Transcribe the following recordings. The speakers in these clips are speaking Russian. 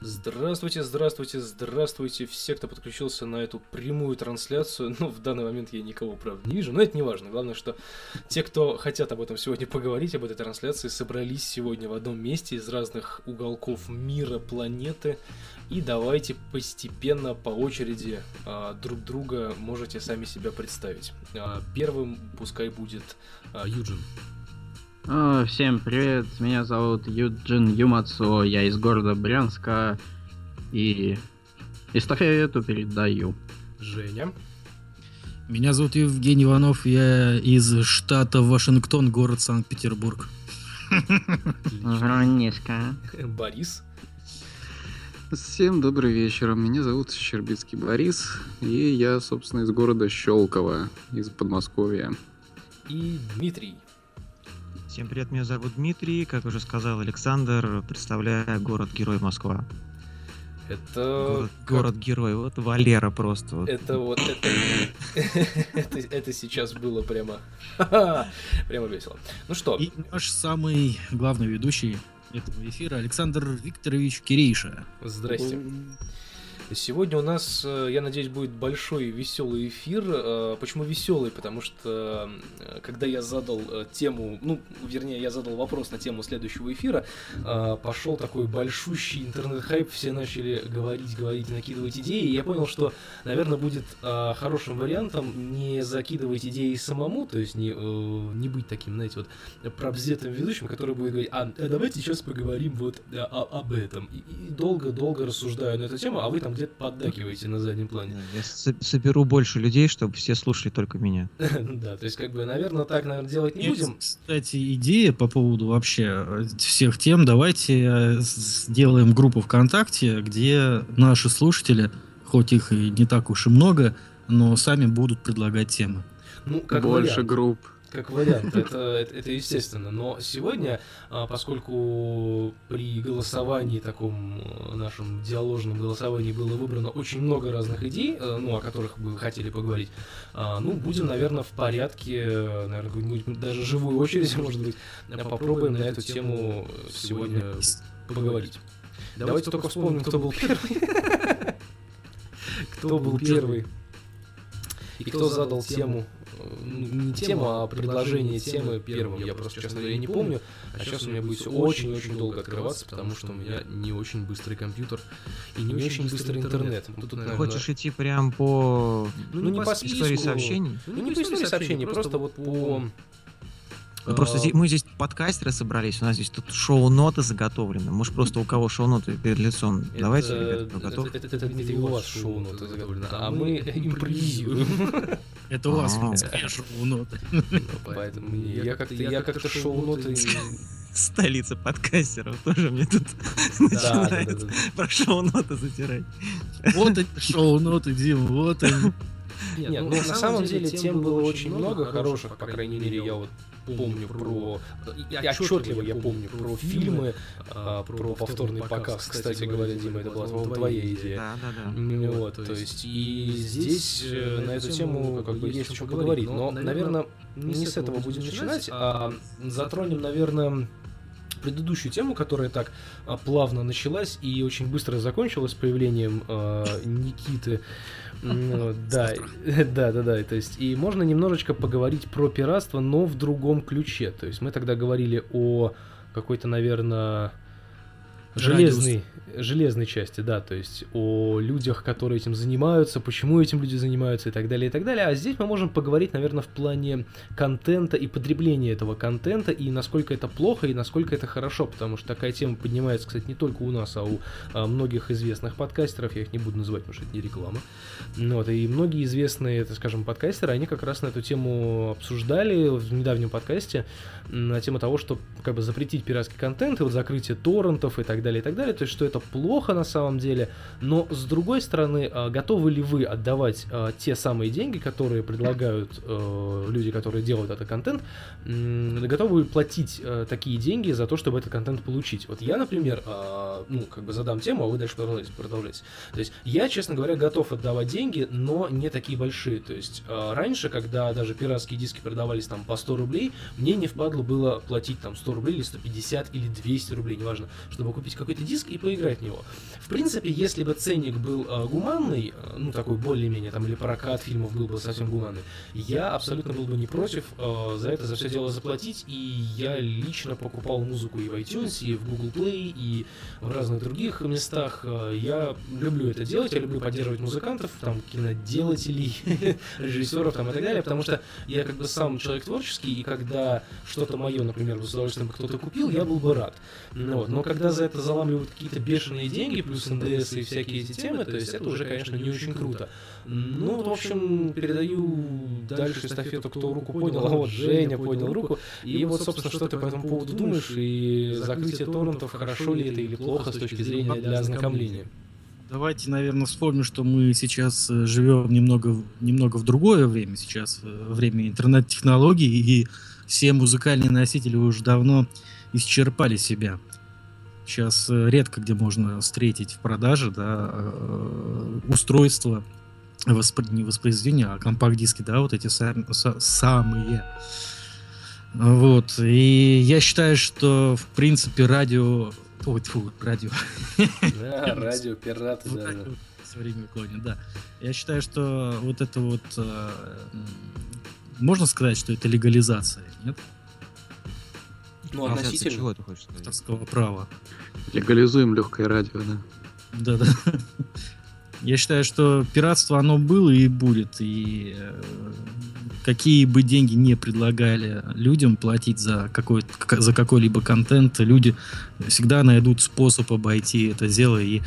Здравствуйте, здравствуйте, здравствуйте все, кто подключился на эту прямую трансляцию. Ну, в данный момент я никого, правда, не вижу, но это не важно. Главное, что те, кто хотят об этом сегодня поговорить, об этой трансляции, собрались сегодня в одном месте из разных уголков мира, планеты. И давайте постепенно, по очереди, а, друг друга можете сами себя представить. А, первым пускай будет а, Юджин. О, всем привет, меня зовут Юджин Юмацу, я из города Брянска и эстафету передаю. Женя. Меня зовут Евгений Иванов, я из штата Вашингтон, город Санкт-Петербург. Граниска. Борис. Всем добрый вечер. Меня зовут Щербицкий Борис, и я, собственно, из города Щелково, из Подмосковья. И Дмитрий. Всем привет, меня зовут Дмитрий, как уже сказал Александр, представляю город-герой Москва. Это... Город-герой, вот Валера просто. Вот. Это вот, это, это, это сейчас было прямо, прямо весело. Ну что? И наш самый главный ведущий этого эфира Александр Викторович Кирейша. Здрасте. Сегодня у нас, э, я надеюсь, будет большой веселый эфир. Э, почему веселый? Потому что э, когда я задал тему, ну, вернее, я задал вопрос на тему следующего эфира, пошел такой большущий интернет-хайп, все начали говорить, говорить, накидывать идеи, и я понял, что, наверное, будет хорошим вариантом не закидывать идеи самому, то есть не, не быть таким, знаете, вот пробзетым ведущим, который будет говорить, а давайте сейчас поговорим вот об этом. И долго-долго рассуждаю на эту тему, а вы там где-то поддакиваете на заднем плане. Я соберу больше людей, чтобы все слушали только меня. Да, то есть, как бы, наверное, так, наверное, делать не будем. Кстати, идея по поводу вообще э, всех тем, давайте э, сделаем группу ВКонтакте, где наши слушатели, хоть их и не так уж и много, но сами будут предлагать темы. Ну, как Больше групп как вариант, это, это, это естественно. Но сегодня, а, поскольку при голосовании, таком э, нашем диаложном голосовании было выбрано очень много разных идей, э, ну, о которых бы хотели поговорить, а, ну, будем, наверное, в порядке, наверное, даже живую очередь, может быть, попробуем на эту тему сегодня поговорить. Давайте только вспомним, кто был первый. Кто был первый? И кто задал тему не тема, а предложение темы первым. Я просто, честно говоря, не помню. А сейчас у меня будет все очень-очень долго открываться, потому что у меня не очень быстрый компьютер и не очень быстрый интернет. Тут, наверное... Хочешь идти прям по ну, не по истории сообщений? Ну, не по истории сообщений, просто вот по ну, просто здесь, мы здесь подкастеры собрались, у нас здесь тут шоу-ноты заготовлены. Может, просто у кого шоу-ноты перед лицом. Это, Давайте, ребята, кто готов? Это, это, это, это у вас шоу-ноты заготовлены, а мы импровизируем. Это у вас шоу-ноты. Ну, поэтому я как-то я как-то шоу-ноты столица подкастеров тоже мне тут начинает про шоу-ноты затирать. Вот эти шоу-ноты, Дим, вот они. Нет, ну, на самом деле тем было очень много хороших, по крайней мере, я вот помню про... Я отчетливо я помню про фильмы, а, про повторный показ, кстати говоря, Дима, это была твоя идея. Да, да, да. Вот, то есть, и здесь э, на эту тему как бы есть о чем поговорить. Но, наверное, не с этого будем начинать, а затронем, наверное, предыдущую тему, которая так а, плавно началась и очень быстро закончилась появлением э, Никиты. Да, да, да, да. То есть, и можно немножечко поговорить про пиратство, но в другом ключе. То есть, мы тогда говорили о какой-то, наверное, железный, железной части, да, то есть о людях, которые этим занимаются, почему этим люди занимаются и так далее, и так далее. А здесь мы можем поговорить, наверное, в плане контента и потребления этого контента, и насколько это плохо, и насколько это хорошо, потому что такая тема поднимается, кстати, не только у нас, а у а, многих известных подкастеров, я их не буду называть, потому что это не реклама. Ну вот, и многие известные, так скажем, подкастеры, они как раз на эту тему обсуждали в недавнем подкасте, на тему того, что как бы запретить пиратский контент, и вот закрытие торрентов и так далее, и так далее, то есть что это плохо на самом деле, но с другой стороны, а, готовы ли вы отдавать а, те самые деньги, которые предлагают э, люди, которые делают этот контент, готовы платить э, такие деньги за то, чтобы этот контент получить? Вот я, например, а, ну, как бы задам тему, а вы дальше продолжайте. продолжайте. То есть я, честно говоря, готов отдавать деньги, но не такие большие. То есть раньше, когда даже пиратские диски продавались там по 100 рублей, мне не впадло было платить там 100 рублей или 150 или 200 рублей, неважно, чтобы купить какой-то диск и поиграть играть в него. В принципе, если бы ценник был э, гуманный, э, ну такой более-менее, там или прокат фильмов был бы совсем гуманный, я абсолютно был бы не против э, за это за все дело заплатить, и я лично покупал музыку и в iTunes, и в Google Play, и в разных других местах. Я люблю это делать, я люблю поддерживать музыкантов, там киноделателей, режиссеров там и так далее, потому что я как бы сам человек творческий, и когда что-то мое, например, с удовольствием кто-то купил, я был бы рад. Вот. Но когда за это заламывают какие-то бешеные деньги, плюс НДС и всякие эти темы, то есть это уже, конечно, не очень круто. Ну, в общем, передаю дальше эстафету, кто руку поднял, а вот Женя поднял руку. И вот, собственно, что ты по этому поводу думаешь, и закрытие торрентов, хорошо ли это или плохо с точки зрения для ознакомления? Давайте, наверное, вспомним, что мы сейчас э, живем немного, немного в другое время. Сейчас э, время интернет-технологий, и все музыкальные носители уже давно исчерпали себя. Сейчас э, редко где можно встретить в продаже да, э, устройства воспро... не воспроизведения, а компакт-диски, да, вот эти сам... самые. Вот. И я считаю, что в принципе радио. Ой, фу, радио. Да, радио, пираты даже. Все время клонит, да. Я считаю, что вот это вот э, можно сказать, что это легализация, нет? Ну, относительно. чего ты хочешь сказать? Авторского права. Легализуем легкое радио, да. Да-да. Я считаю, что пиратство оно было и будет. И э, какие бы деньги не предлагали людям платить за, какой за какой-либо контент, люди всегда найдут способ обойти это дело и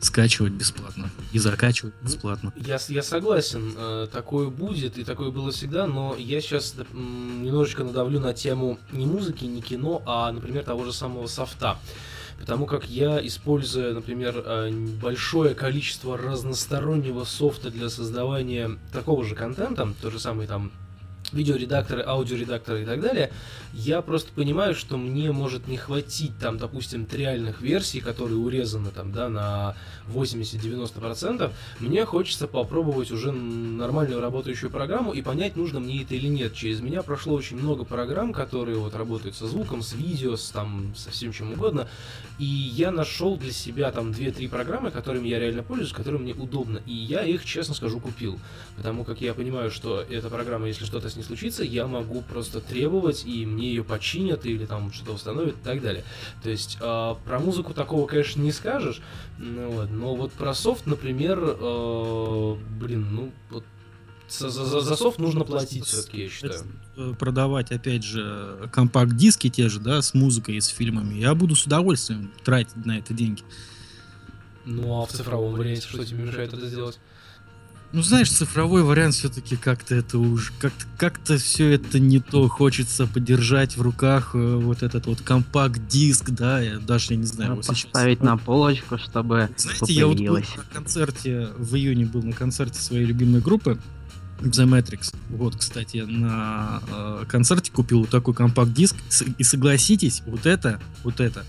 скачивать бесплатно и закачивать ну, бесплатно. Я, я согласен, э, такое будет и такое было всегда, но я сейчас немножечко надавлю на тему не музыки, не кино, а, например, того же самого софта. Потому как я, используя, например, э, большое количество разностороннего софта для создавания такого же контента, то же самое там видеоредакторы, аудиоредакторы и так далее, я просто понимаю, что мне может не хватить там, допустим, триальных версий, которые урезаны там, да, на 80-90%, мне хочется попробовать уже нормальную работающую программу и понять, нужно мне это или нет. Через меня прошло очень много программ, которые вот работают со звуком, с видео, с там, со всем чем угодно, и я нашел для себя там 2-3 программы, которыми я реально пользуюсь, которыми мне удобно, и я их, честно скажу, купил, потому как я понимаю, что эта программа, если что-то с ней случится, я могу просто требовать, и мне ее починят, или там что-то установят и так далее. То есть э, про музыку такого, конечно, не скажешь, ну, вот, но вот про софт, например, э, блин, ну вот за, за, за софт нужно платить все-таки, я считаю. Э, продавать, опять же, компакт-диски те же, да, с музыкой и с фильмами, я буду с удовольствием тратить на это деньги. Ну а в цифровом варианте что тебе мешает это сделать? Ну, знаешь, цифровой вариант все-таки как-то это уже как-то как-то все это не то. Хочется подержать в руках э, вот этот вот компакт-диск, да, я даже я не знаю. Ну, поставить сейчас... на полочку, чтобы Знаете, я вот был на концерте в июне был на концерте своей любимой группы The Matrix. Вот, кстати, на э, концерте купил вот такой компакт-диск. И согласитесь, вот это, вот это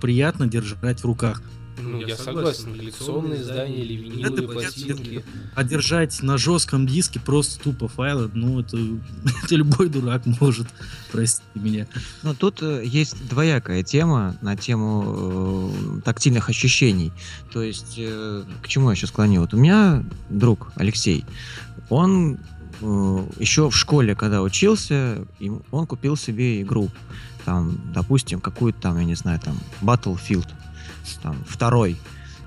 приятно держать в руках. Ну, я, я согласен, коллекционные издания или виниловые пластинки. А держать на жестком диске просто тупо файлы, ну, это, это любой дурак может, простите меня. Ну, тут э, есть двоякая тема на тему э, тактильных ощущений. То есть, э, к чему я сейчас склонил? Вот у меня друг Алексей, он э, еще в школе, когда учился, он купил себе игру. Там, допустим, какую-то там, я не знаю, там, Battlefield там, второй.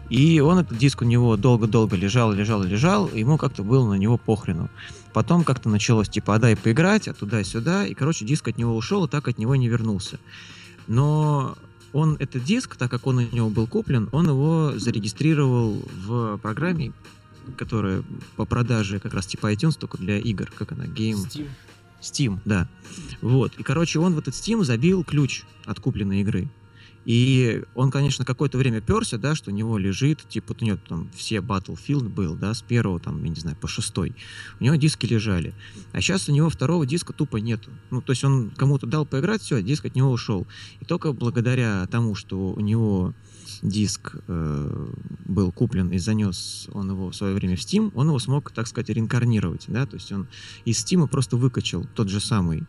И он, этот диск у него долго-долго лежал, лежал, лежал, и ему как-то было на него похрену. Потом как-то началось, типа, а дай поиграть, а туда-сюда, и, короче, диск от него ушел, и так от него не вернулся. Но он, этот диск, так как он у него был куплен, он его зарегистрировал в программе, которая по продаже как раз типа iTunes, только для игр, как она, Game... Steam. Steam, да. Вот. И, короче, он в этот Steam забил ключ от купленной игры. И он, конечно, какое-то время перся, да, что у него лежит, типа, у него там все Battlefield был, да, с первого, там, я не знаю, по шестой. У него диски лежали. А сейчас у него второго диска тупо нету. Ну, то есть он кому-то дал поиграть, все, диск от него ушел. И только благодаря тому, что у него диск э, был куплен и занес он его в свое время в Steam, он его смог, так сказать, реинкарнировать, да, то есть он из Steam просто выкачал тот же самый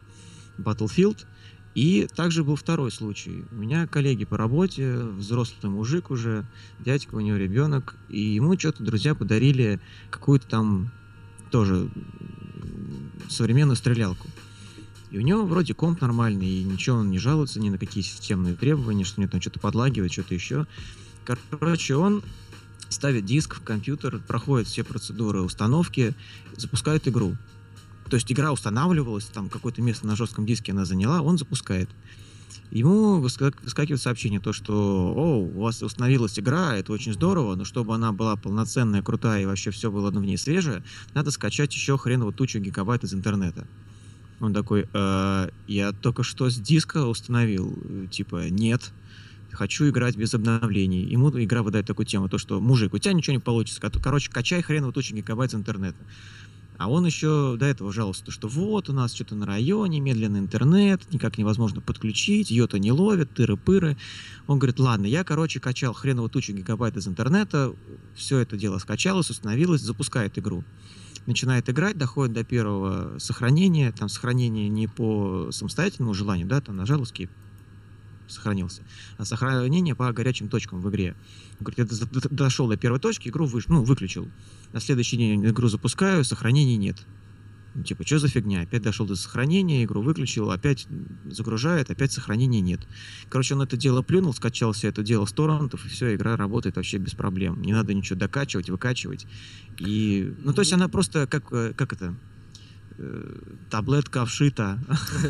Battlefield, И также был второй случай. У меня коллеги по работе, взрослый мужик уже, дядька, у него ребенок, и ему что-то друзья подарили какую-то там тоже современную стрелялку. И у него вроде комп нормальный, и ничего он не жалуется ни на какие системные требования, что у него там что-то подлагивает, что-то еще. Короче, он ставит диск в компьютер, проходит все процедуры установки, запускает игру. То есть игра устанавливалась, там какое-то место на жестком диске она заняла, он запускает. Ему выскакивает сообщение, то, что «О, у вас установилась игра, это очень здорово, но чтобы она была полноценная, крутая и вообще все было в ней свежее, надо скачать еще хреново тучу гигабайт из интернета». Он такой э, «Я только что с диска установил». Типа «Нет, хочу играть без обновлений». Ему игра выдает такую тему, то, что «Мужик, у тебя ничего не получится, короче, качай хреново тучу гигабайт из интернета». А он еще до этого жаловался, что вот у нас что-то на районе, медленный интернет, никак невозможно подключить, ее-то не ловит, тыры-пыры. Он говорит, ладно, я, короче, качал хреново тучу гигабайт из интернета, все это дело скачалось, установилось, запускает игру. Начинает играть, доходит до первого сохранения, там сохранение не по самостоятельному желанию, да, там нажал escape, сохранился, а сохранение по горячим точкам в игре. Говорит, я дошел до первой точки, игру выш... ну, выключил. На следующий день игру запускаю, сохранений нет. Ну, типа, что за фигня? Опять дошел до сохранения, игру выключил, опять загружает, опять сохранения нет. Короче, он это дело плюнул, скачал все это дело с торрентов, и все, игра работает вообще без проблем. Не надо ничего докачивать, выкачивать. И, ну, то есть она просто, как, э, как это, таблетка вшита.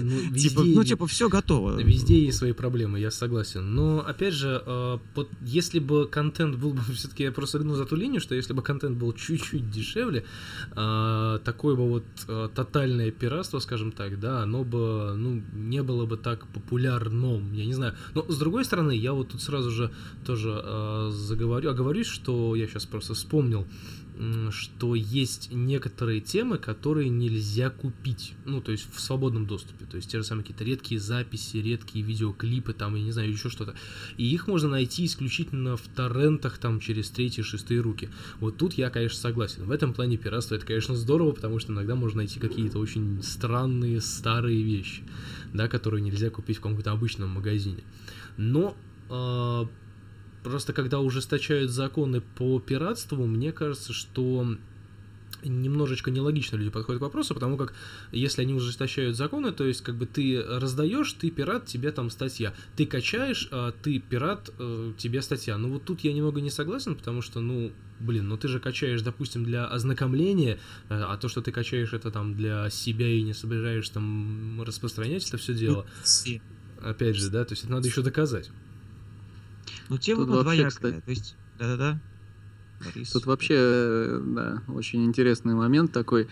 Ну, везде, типа, ну, типа, все готово. Везде есть свои проблемы, я согласен. Но, опять же, э, если бы контент был бы, все-таки я просто гну за ту линию, что если бы контент был чуть-чуть дешевле, э, такое бы вот э, тотальное пиратство, скажем так, да, оно бы, ну, не было бы так популярным, я не знаю. Но, с другой стороны, я вот тут сразу же тоже э, заговорю, оговорюсь, что я сейчас просто вспомнил, что есть некоторые темы, которые нельзя купить, ну, то есть в свободном доступе, то есть те же самые какие-то редкие записи, редкие видеоклипы, там, я не знаю, еще что-то, и их можно найти исключительно в торрентах, там, через третьи, шестые руки. Вот тут я, конечно, согласен. В этом плане пиратство это, конечно, здорово, потому что иногда можно найти какие-то очень странные, старые вещи, да, которые нельзя купить в каком-то обычном магазине. Но э, Просто когда ужесточают законы по пиратству, мне кажется, что немножечко нелогично люди подходят к вопросу, потому как если они ужесточают законы, то есть как бы ты раздаешь, ты пират, тебе там статья. Ты качаешь, а ты пират, э, тебе статья. Ну вот тут я немного не согласен, потому что, ну, блин, ну ты же качаешь, допустим, для ознакомления, э, а то, что ты качаешь это там для себя и не собираешься там распространять это все дело. Опять же, да, то есть это надо еще доказать. Ну, тема Тут вообще, кстати... То есть, да-да-да. Борис. Тут вообще, да, очень интересный момент такой.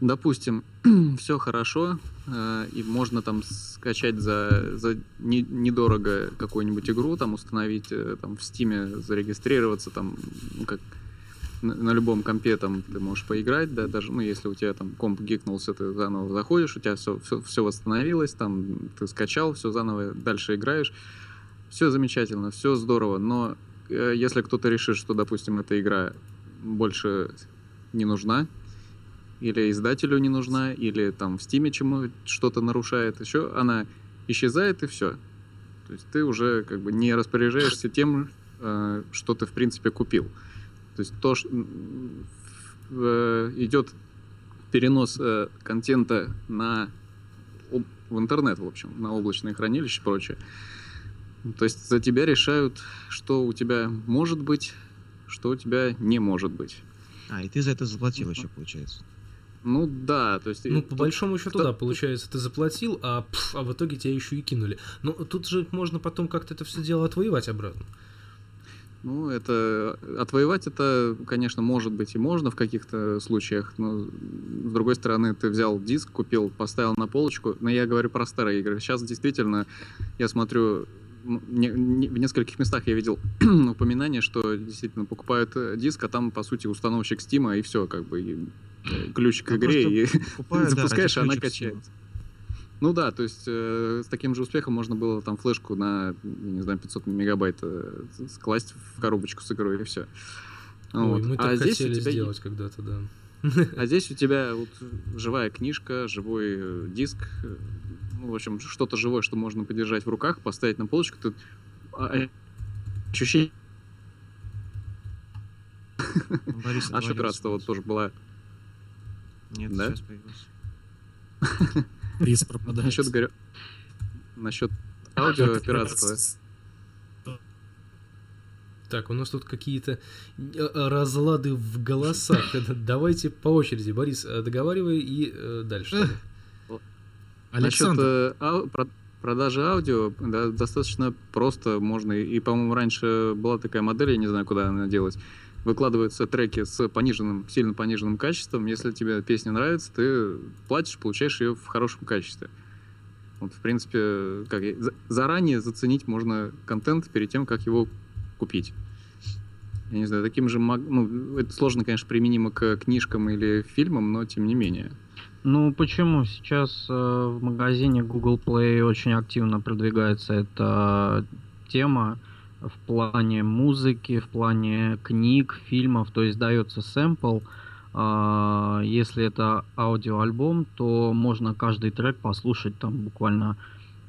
Допустим, все хорошо, э, и можно там скачать за, за не, недорого какую-нибудь игру, там установить э, там в Стиме, зарегистрироваться, там, ну, как на, на любом компе там ты можешь поиграть, да, даже, ну, если у тебя там комп гикнулся, ты заново заходишь, у тебя все, все, все восстановилось, там ты скачал, все заново дальше играешь все замечательно, все здорово, но э, если кто-то решит, что, допустим, эта игра больше не нужна, или издателю не нужна, или там в стиме чему что-то нарушает, еще она исчезает и все. То есть ты уже как бы не распоряжаешься тем, э, что ты в принципе купил. То есть то, что э, идет перенос контента на в интернет, в общем, на облачные хранилища и прочее. То есть за тебя решают, что у тебя может быть, что у тебя не может быть. А, и ты за это заплатил еще, получается. Ну да, то есть... Ну, по большому счету, да, получается, ты заплатил, а, пф, а в итоге тебя еще и кинули. Но тут же можно потом как-то это все дело отвоевать обратно. Ну, это... Отвоевать это, конечно, может быть и можно в каких-то случаях, но, с другой стороны, ты взял диск, купил, поставил на полочку, но я говорю про старые игры. Сейчас действительно, я смотрю, в нескольких местах я видел упоминание, что действительно покупают э, диск, а там, по сути, установщик Стима, и все, как бы, и э, ключ к игре, и запускаешь, и она качается. Ну да, то есть э, с таким же успехом можно было там флешку на, не знаю, 500 мегабайт э, скласть в коробочку с игрой, и все. Ой, вот. мы так а хотели здесь у тебя... сделать когда-то, да. А здесь у тебя вот живая книжка, живой диск, ну, в общем, что-то живое, что можно подержать в руках, поставить на полочку, тут а, ощущение... Борис Насчет отвалился. радства вот тоже была. Нет, Да? сейчас появился. Приз пропадает. Насчет, говорю, насчет аудиопиратства. Так, у нас тут какие-то э, разлады в голосах. Давайте по очереди. Борис, э, договаривай и э, дальше. Насчет Александр, э, ау- про- продажи аудио да, достаточно просто можно. И, по-моему, раньше была такая модель, я не знаю, куда она делась. Выкладываются треки с пониженным, сильно пониженным качеством. Если тебе песня нравится, ты платишь, получаешь ее в хорошем качестве. Вот, в принципе, как заранее заценить можно контент перед тем, как его купить. Я не знаю, таким же, ну, это сложно, конечно, применимо к книжкам или фильмам, но тем не менее. Ну почему? Сейчас э, в магазине Google Play очень активно продвигается эта тема в плане музыки, в плане книг, фильмов. То есть дается сэмпл. а, если это аудиоальбом, то можно каждый трек послушать там буквально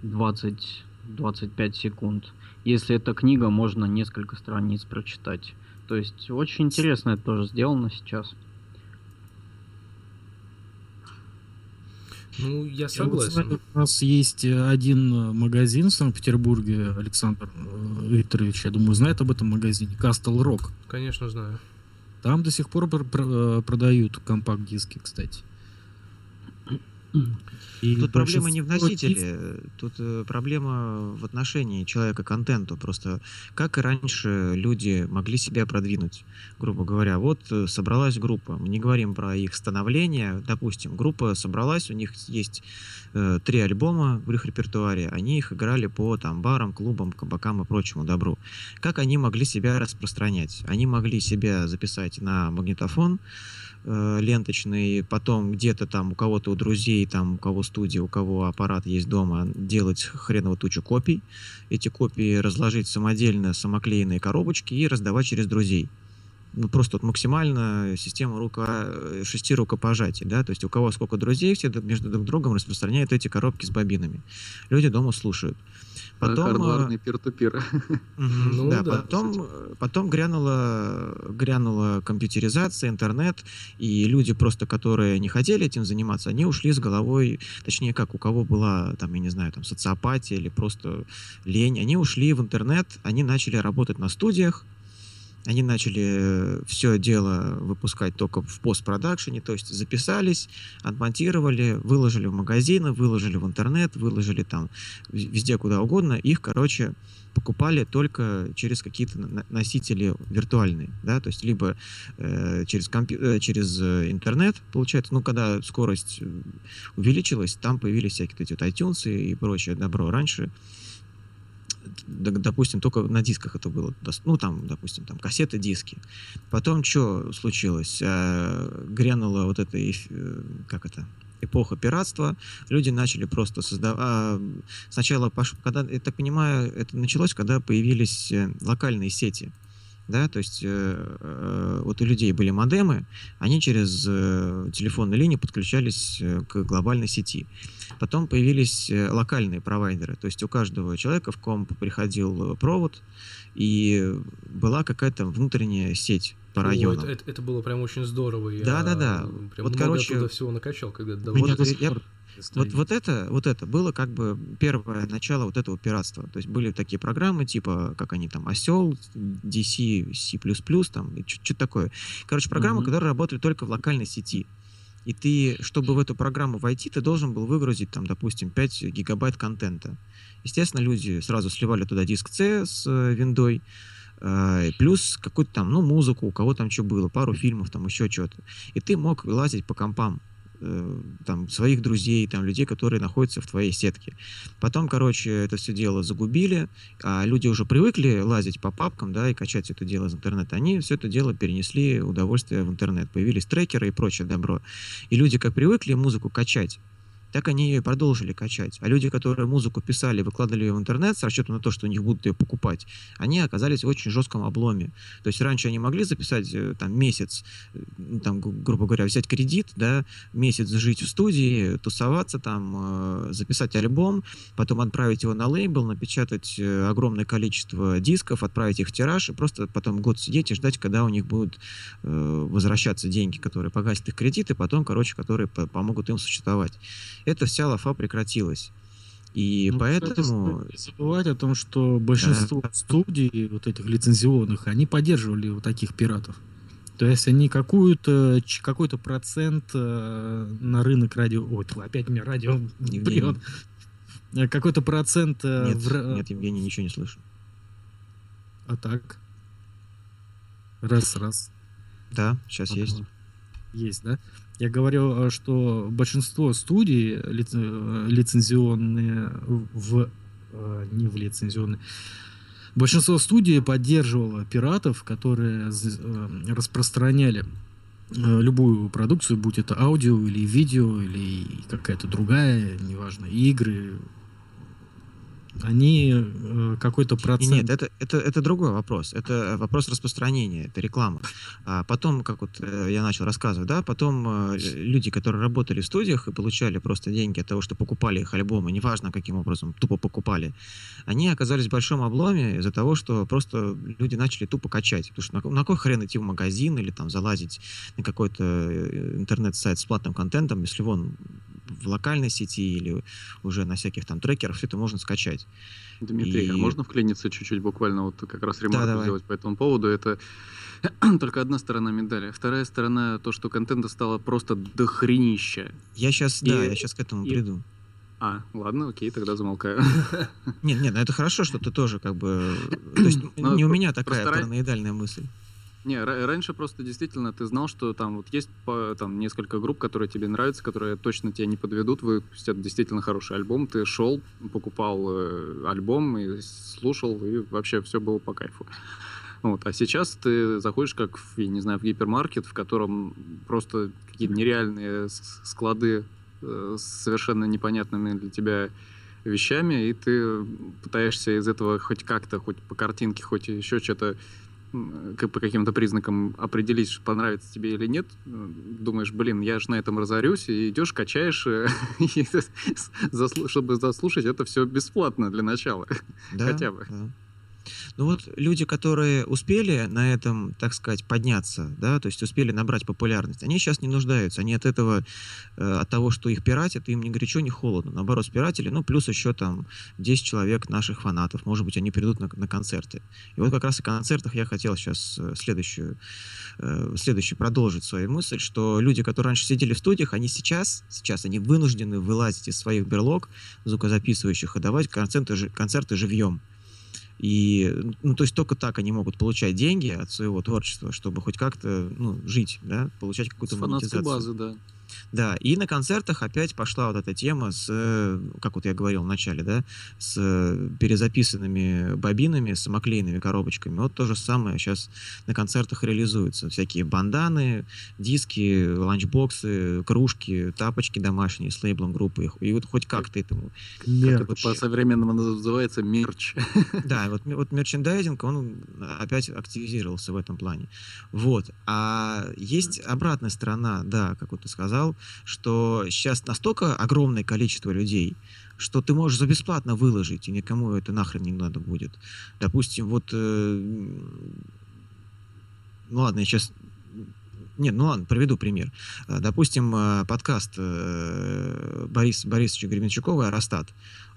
20-25 секунд. Если это книга, можно несколько страниц прочитать. То есть очень интересно это тоже сделано сейчас. Ну, я вот согласен. знаю, у нас есть э, один э, магазин в Санкт-Петербурге, Александр э, Викторович, я думаю, знает об этом магазине, Castle Rock. Конечно, знаю. Там до сих пор пр- пр- продают компакт-диски, кстати. И Тут проблема не в носителе, тут э, проблема в отношении человека к контенту. Просто как и раньше люди могли себя продвинуть, грубо говоря. Вот э, собралась группа, мы не говорим про их становление, допустим, группа собралась, у них есть э, три альбома в их репертуаре, они их играли по там барам, клубам, кабакам и прочему добру. Как они могли себя распространять? Они могли себя записать на магнитофон, э, ленточный, потом где-то там у кого-то у друзей, там у кого студия, у кого аппарат есть дома, делать хреново тучу копий, эти копии разложить самодельно, самоклеенные коробочки и раздавать через друзей. Ну, просто вот максимально система рука, э, шести рукопожатий, да, то есть у кого сколько друзей, все между друг другом распространяют эти коробки с бобинами. Люди дома слушают. Потом, э, Хардварный пир-ту-пир. Мгм, Ну да, да, потом, э, потом грянула, грянула компьютеризация, интернет, и люди просто, которые не хотели этим заниматься, они ушли с головой, точнее, как у кого была, там, я не знаю, там, социопатия или просто лень, они ушли в интернет, они начали работать на студиях, они начали все дело выпускать только в постпродакшене, то есть записались, отмонтировали, выложили в магазины, выложили в интернет, выложили там везде куда угодно. Их, короче, покупали только через какие-то носители виртуальные, да, то есть либо э, через, компью- э, через э, интернет, получается, ну, когда скорость э, увеличилась, там появились всякие эти вот iTunes и прочее добро. Раньше допустим, только на дисках это было. Ну, там, допустим, там кассеты, диски. Потом что случилось? Э, Грянула вот эта, э, как это, эпоха пиратства. Люди начали просто создавать... Сначала, когда, я так понимаю, это началось, когда появились э, локальные сети. Да, то есть э, э, вот у людей были модемы, они через э, телефонные линии подключались э, к глобальной сети. Потом появились э, локальные провайдеры, то есть у каждого человека в комп приходил провод, и была какая-то внутренняя сеть по О, району. это, это- это было прям очень здорово. Я Да-да-да. Прям Вот, короче, всего накачал, когда Вот я- Вот, вот это, вот это было как бы первое начало вот этого пиратства. То есть были такие программы, типа, как они там, Осел, DC, C++, там, и что-то такое. Короче, программы, Мгм. которые работали только в локальной сети. И ты, чтобы в эту программу войти, ты должен был выгрузить, там, допустим, 5 гигабайт контента. Естественно, люди сразу сливали туда диск C с э, виндой, э, плюс какую-то там, ну, музыку, у кого там что было, пару фильмов, там еще что-то. И ты мог лазить по компам там, своих друзей, там, людей, которые находятся в твоей сетке. Потом, короче, это все дело загубили, а люди уже привыкли лазить по папкам, да, и качать это дело из интернета. Они все это дело перенесли удовольствие в интернет. Появились трекеры и прочее добро. И люди как привыкли музыку качать, так они ее и продолжили качать. А люди, которые музыку писали, выкладывали ее в интернет с расчетом на то, что у них будут ее покупать, они оказались в очень жестком обломе. То есть раньше они могли записать э, там месяц, э, там, грубо говоря, взять кредит, да, месяц жить в студии, тусоваться там, э, записать альбом, потом отправить его на лейбл, напечатать огромное количество дисков, отправить их в тираж, и просто потом год сидеть и ждать, когда у них будут возвращаться деньги, которые погасят их кредиты, потом, короче, которые помогут им существовать эта вся лафа прекратилась. И ну, поэтому... Кстати, забывать о том, что большинство да. студий, вот этих лицензионных, они поддерживали вот таких пиратов. То есть они какую-то, какой-то процент э, на рынок радио... Ой, опять меня радио прет. Э, какой-то процент... Э, нет, в... нет, Евгений, ничего не слышу. А так? Раз, раз. Да, сейчас ага. есть. Есть, да? Я говорю, э, что большинство студий э, лицензионные в э, не в лицензионные. Большинство студий поддерживало пиратов, которые распространяли любую продукцию, будь это аудио или видео, или какая-то другая, неважно, игры, они э, какой-то процент... Нет, это, это, это другой вопрос. Это вопрос распространения, это реклама. А потом, как вот э, я начал рассказывать, да, потом э, люди, которые работали в студиях и получали просто деньги от того, что покупали их альбомы, неважно каким образом, тупо покупали, они оказались в большом обломе из-за того, что просто люди начали тупо качать. Потому что на, на какой хрен идти в магазин или там залазить на какой-то интернет-сайт с платным контентом, если вон в локальной сети или уже на всяких там трекерах все это можно скачать. Дмитрий, а и... а можно вклиниться чуть-чуть буквально вот как раз ремарку да, сделать по этому поводу? Это только одна сторона медали. Вторая сторона то, что контента стало просто дохренища. Я сейчас, и... да, я сейчас к этому и... приду. А, ладно, окей, тогда замолкаю. Нет, нет, ну это хорошо, что ты тоже как бы... То есть ну, не у меня такая параноидальная мысль. Не, раньше просто действительно ты знал, что там вот есть по, там несколько групп, которые тебе нравятся, которые точно тебя не подведут, выпустят действительно хороший альбом. Ты шел, покупал э, альбом и слушал, и вообще все было по кайфу. Вот. А сейчас ты заходишь как, в, я не знаю, в гипермаркет, в котором просто какие-то нереальные склады э, с совершенно непонятными для тебя вещами, и ты пытаешься из этого хоть как-то, хоть по картинке, хоть еще что-то по каким-то признакам определить, понравится тебе или нет, думаешь, блин, я же на этом разорюсь, и идешь, качаешь, э, чтобы заслушать это все бесплатно для начала. Хотя бы. Ну вот люди, которые успели на этом, так сказать, подняться, да, то есть успели набрать популярность, они сейчас не нуждаются. Они от этого, э, от того, что их пиратят, им ни горячо, ни холодно. Наоборот, спиратели, ну, плюс еще там 10 человек наших фанатов, может быть, они придут на, на концерты. И вот как раз о концертах я хотел сейчас э, следующую, э, следующую продолжить свою мысль, что люди, которые раньше сидели в студиях, они сейчас, сейчас они вынуждены вылазить из своих берлог звукозаписывающих и давать концерты, концерты живьем. И, ну, то есть только так они могут получать деньги от своего творчества, чтобы хоть как-то, ну, жить, да, получать какую-то монетизацию. базы, да. Да, и на концертах опять пошла вот эта тема с, э, как вот я говорил в начале, да, с э, перезаписанными бобинами, самоклеенными коробочками. Вот то же самое сейчас на концертах реализуется. Всякие банданы, диски, ланчбоксы, кружки, тапочки домашние с лейблом группы. И вот хоть как-то этому... Мерч. Как это по-современному называется мерч. Да, вот, вот мерчендайзинг, он опять активизировался в этом плане. Вот. А есть обратная сторона, да, как вот ты сказал, сказал, что сейчас настолько огромное количество людей, что ты можешь за бесплатно выложить, и никому это нахрен не надо будет. Допустим, вот... Э, ну ладно, я сейчас... Нет, ну ладно, приведу пример. Э, допустим, э, подкаст э, Борис, Борисовича Гременчукова «Аэростат».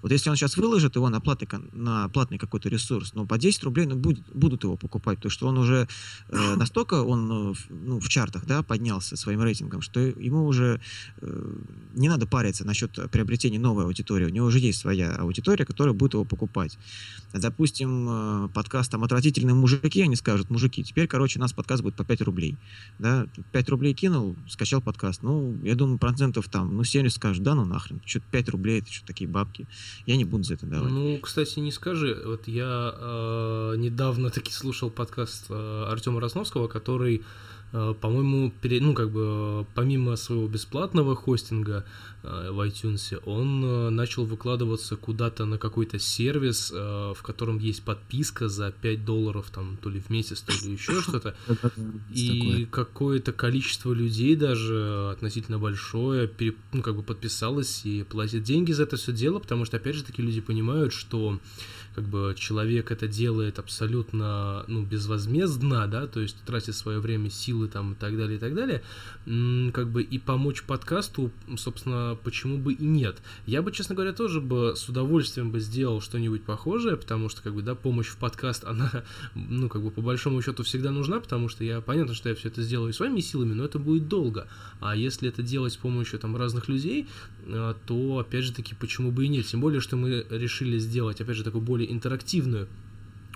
Вот если он сейчас выложит его на платный, на платный какой-то ресурс, ну, по 10 рублей ну, будет, будут его покупать, потому что он уже э, настолько он ну, в чартах да, поднялся своим рейтингом, что ему уже э, не надо париться насчет приобретения новой аудитории. У него уже есть своя аудитория, которая будет его покупать. Допустим, подкаст там «Отвратительные мужики», они скажут, мужики, теперь, короче, у нас подкаст будет по 5 рублей. Да? 5 рублей кинул, скачал подкаст. Ну, я думаю, процентов там, ну, 70 скажут, да ну нахрен, что-то 5 рублей, это что такие бабки я не буду за это давать. Ну, кстати, не скажи, вот я э, недавно таки слушал подкаст э, Артема Росновского, который по-моему, пере, ну, как бы, помимо своего бесплатного хостинга э, в iTunes, он э, начал выкладываться куда-то на какой-то сервис, в котором есть подписка за 5 долларов, там, то ли в месяц, то ли еще что-то. И какое-то количество людей даже относительно большое, ну, как бы подписалось и платит деньги за это все дело, потому что, опять же, такие люди понимают, что как бы человек это делает абсолютно, ну, безвозмездно, да, то есть тратит свое время, силы там и так далее, и так далее, как бы и помочь подкасту, собственно, почему бы и нет. Я бы, честно говоря, тоже бы с удовольствием бы сделал что-нибудь похожее, потому что, как бы, да, помощь в подкаст, она, ну, как бы, по большому счету всегда нужна, потому что я, понятно, что я все это сделаю своими силами, но это будет долго. А если это делать с помощью, там, разных людей, э, то, опять же таки, почему бы и нет. Тем более, что мы решили сделать, опять же, такую более более интерактивную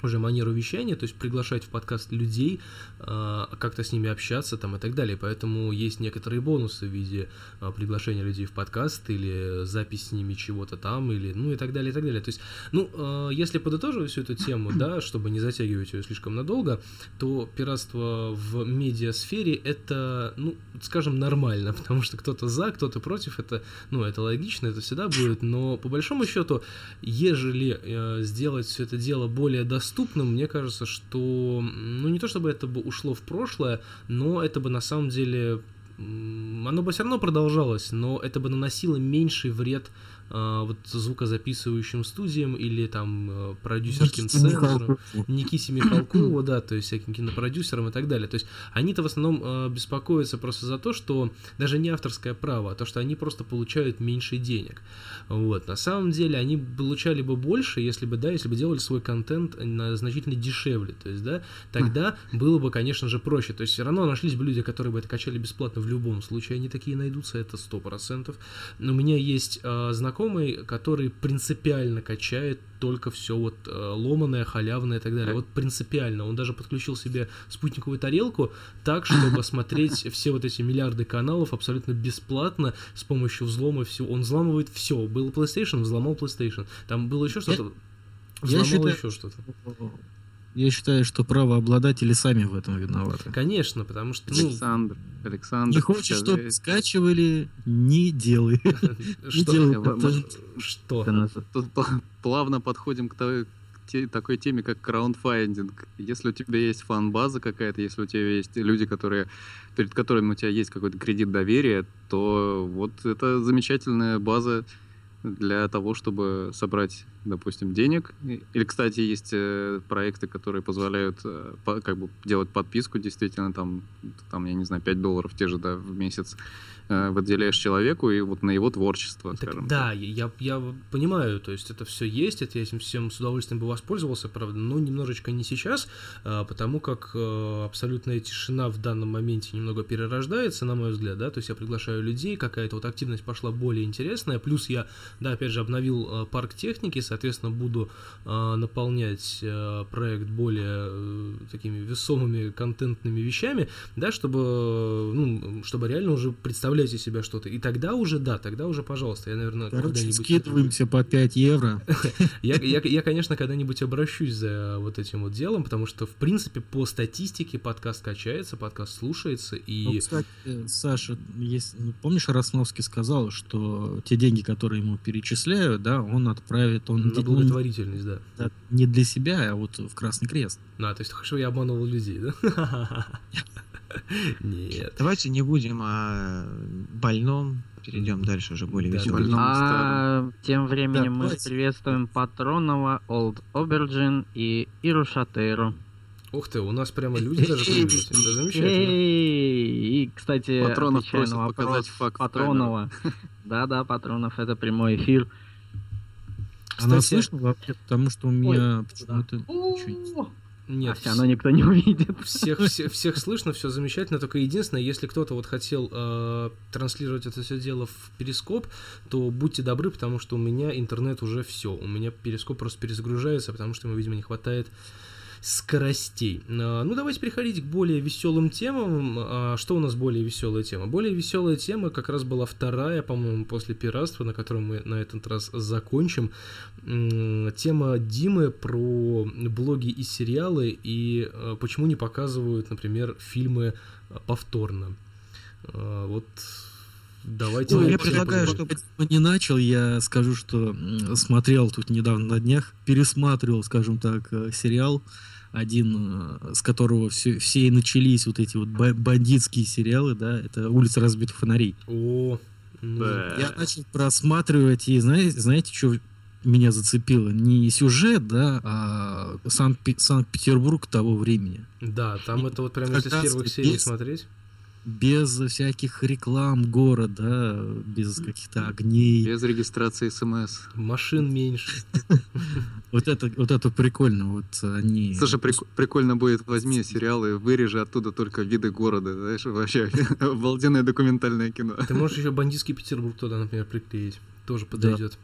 уже манеру вещания, то есть приглашать в подкаст людей, как-то с ними общаться там и так далее. Поэтому есть некоторые бонусы в виде а, приглашения людей в подкаст или запись с ними чего-то там, или ну и так далее, и так далее. То есть, ну, а, если подытоживать всю эту тему, да, чтобы не затягивать ее слишком надолго, то пиратство в медиасфере это, ну, скажем, нормально, потому что кто-то за, кто-то против, это, ну, это логично, это всегда будет, но по большому счету, ежели э, сделать все это дело более доступным, мне кажется, что, ну, не то чтобы это бы ушло в прошлое, но это бы на самом деле оно бы все равно продолжалось, но это бы наносило меньший вред вот звукозаписывающим студиям или там э, продюсерским центрам, Никисе Михалкову, да, то есть всяким кинопродюсерам и так далее. То есть они-то в основном э, беспокоятся просто за то, что даже не авторское право, а то, что они просто получают меньше денег. Вот. На самом деле они получали бы больше, если бы, да, если бы делали свой контент значительно дешевле. То есть, да, тогда было бы, конечно же, проще. То есть все равно нашлись бы люди, которые бы это качали бесплатно в любом случае. Они такие найдутся, это сто процентов. У меня есть э, знакомый, который принципиально качает только все вот э, ломаное, халявное и так далее. Вот принципиально. Он даже подключил себе спутниковую тарелку так, чтобы смотреть все вот эти миллиарды каналов абсолютно бесплатно с помощью взлома всего. Он взламывает все. Был PlayStation, взломал PlayStation. Там было еще что-то. Взломал еще что-то. Я считаю, что правообладатели сами в этом виноваты. Конечно, потому что... Ну, Александр, Александр... Не хочешь, чтобы скачивали, не делай. Что? Тут плавно подходим к такой теме, как краундфандинг. Если у тебя есть фан-база какая-то, если у тебя есть люди, которые, перед которыми у тебя есть какой-то кредит доверия, то вот это замечательная база для того, чтобы собрать, допустим, денег. Или, кстати, есть э, проекты, которые позволяют э, как бы делать подписку, действительно, там, там, я не знаю, 5 долларов те же, да, в месяц э, выделяешь человеку и вот на его творчество, так, скажем Да, так. Я, я понимаю, то есть это все есть, это я этим всем с удовольствием бы воспользовался, правда, но немножечко не сейчас, а, потому как абсолютная тишина в данном моменте немного перерождается, на мой взгляд, да, то есть я приглашаю людей, какая-то вот активность пошла более интересная, плюс я да, опять же, обновил э, парк техники, соответственно, буду э, наполнять э, проект более такими весомыми контентными вещами, да, чтобы, ну, чтобы реально уже представлять из себя что-то. И тогда уже, да, тогда уже, пожалуйста, я, наверное, когда-нибудь... скидываемся по 5 евро. я, я, я, конечно, когда-нибудь обращусь за вот этим вот делом, потому что, в принципе, по статистике подкаст качается, подкаст слушается, и... Ну, кстати, Саша, есть, помнишь, Росновский сказал, что те деньги, которые ему перечисляют, да, он отправит... Он, На благотворительность, он, да. Не для себя, а вот в Красный Крест. А, то есть хорошо я обманывал людей, да? Нет. Давайте не будем о больном, перейдем дальше уже более да, веселым. А тем временем да, мы давайте. приветствуем Патронова, Олд Оберджин и Иру Шатеру. Ух ты, у нас прямо люди даже появились. Это замечательно. И, кстати, Патронов просит на показать факт Патронова. Да-да, Патронов, это прямой эфир. Она слышно вообще, потому что у меня почему-то нет, а все равно никто не увидит. Всех, всех, всех слышно, все замечательно. Только единственное, если кто-то вот хотел э, транслировать это все дело в перископ, то будьте добры, потому что у меня интернет уже все. У меня перископ просто перезагружается, потому что ему, видимо, не хватает скоростей. А, ну, давайте переходить к более веселым темам. А, что у нас более веселая тема? Более веселая тема как раз была вторая, по-моему, после пиратства, на котором мы на этот раз закончим. Тема Димы про блоги и сериалы и а, почему не показывают, например, фильмы повторно. Вот Давайте. Ну, я предлагаю, чтобы не начал, я скажу, что смотрел тут недавно на днях, пересматривал, скажем так, э, сериал один, э, с которого все, все и начались вот эти вот бандитские сериалы, да, это «Улица разбитых фонарей». О, ну... Я начал просматривать, и знаете, знаете, что меня зацепило? Не сюжет, да, а Санкт-Петербург того времени. Да, там и это вот прямо если с первых серий смотреть без всяких реклам города, без каких-то огней. Без регистрации СМС. Машин меньше. Вот это, вот это прикольно, вот они... Слушай, прикольно будет, возьми сериалы, вырежи оттуда только виды города, знаешь, вообще обалденное документальное кино. Ты можешь еще бандитский Петербург туда, например, приклеить, тоже подойдет.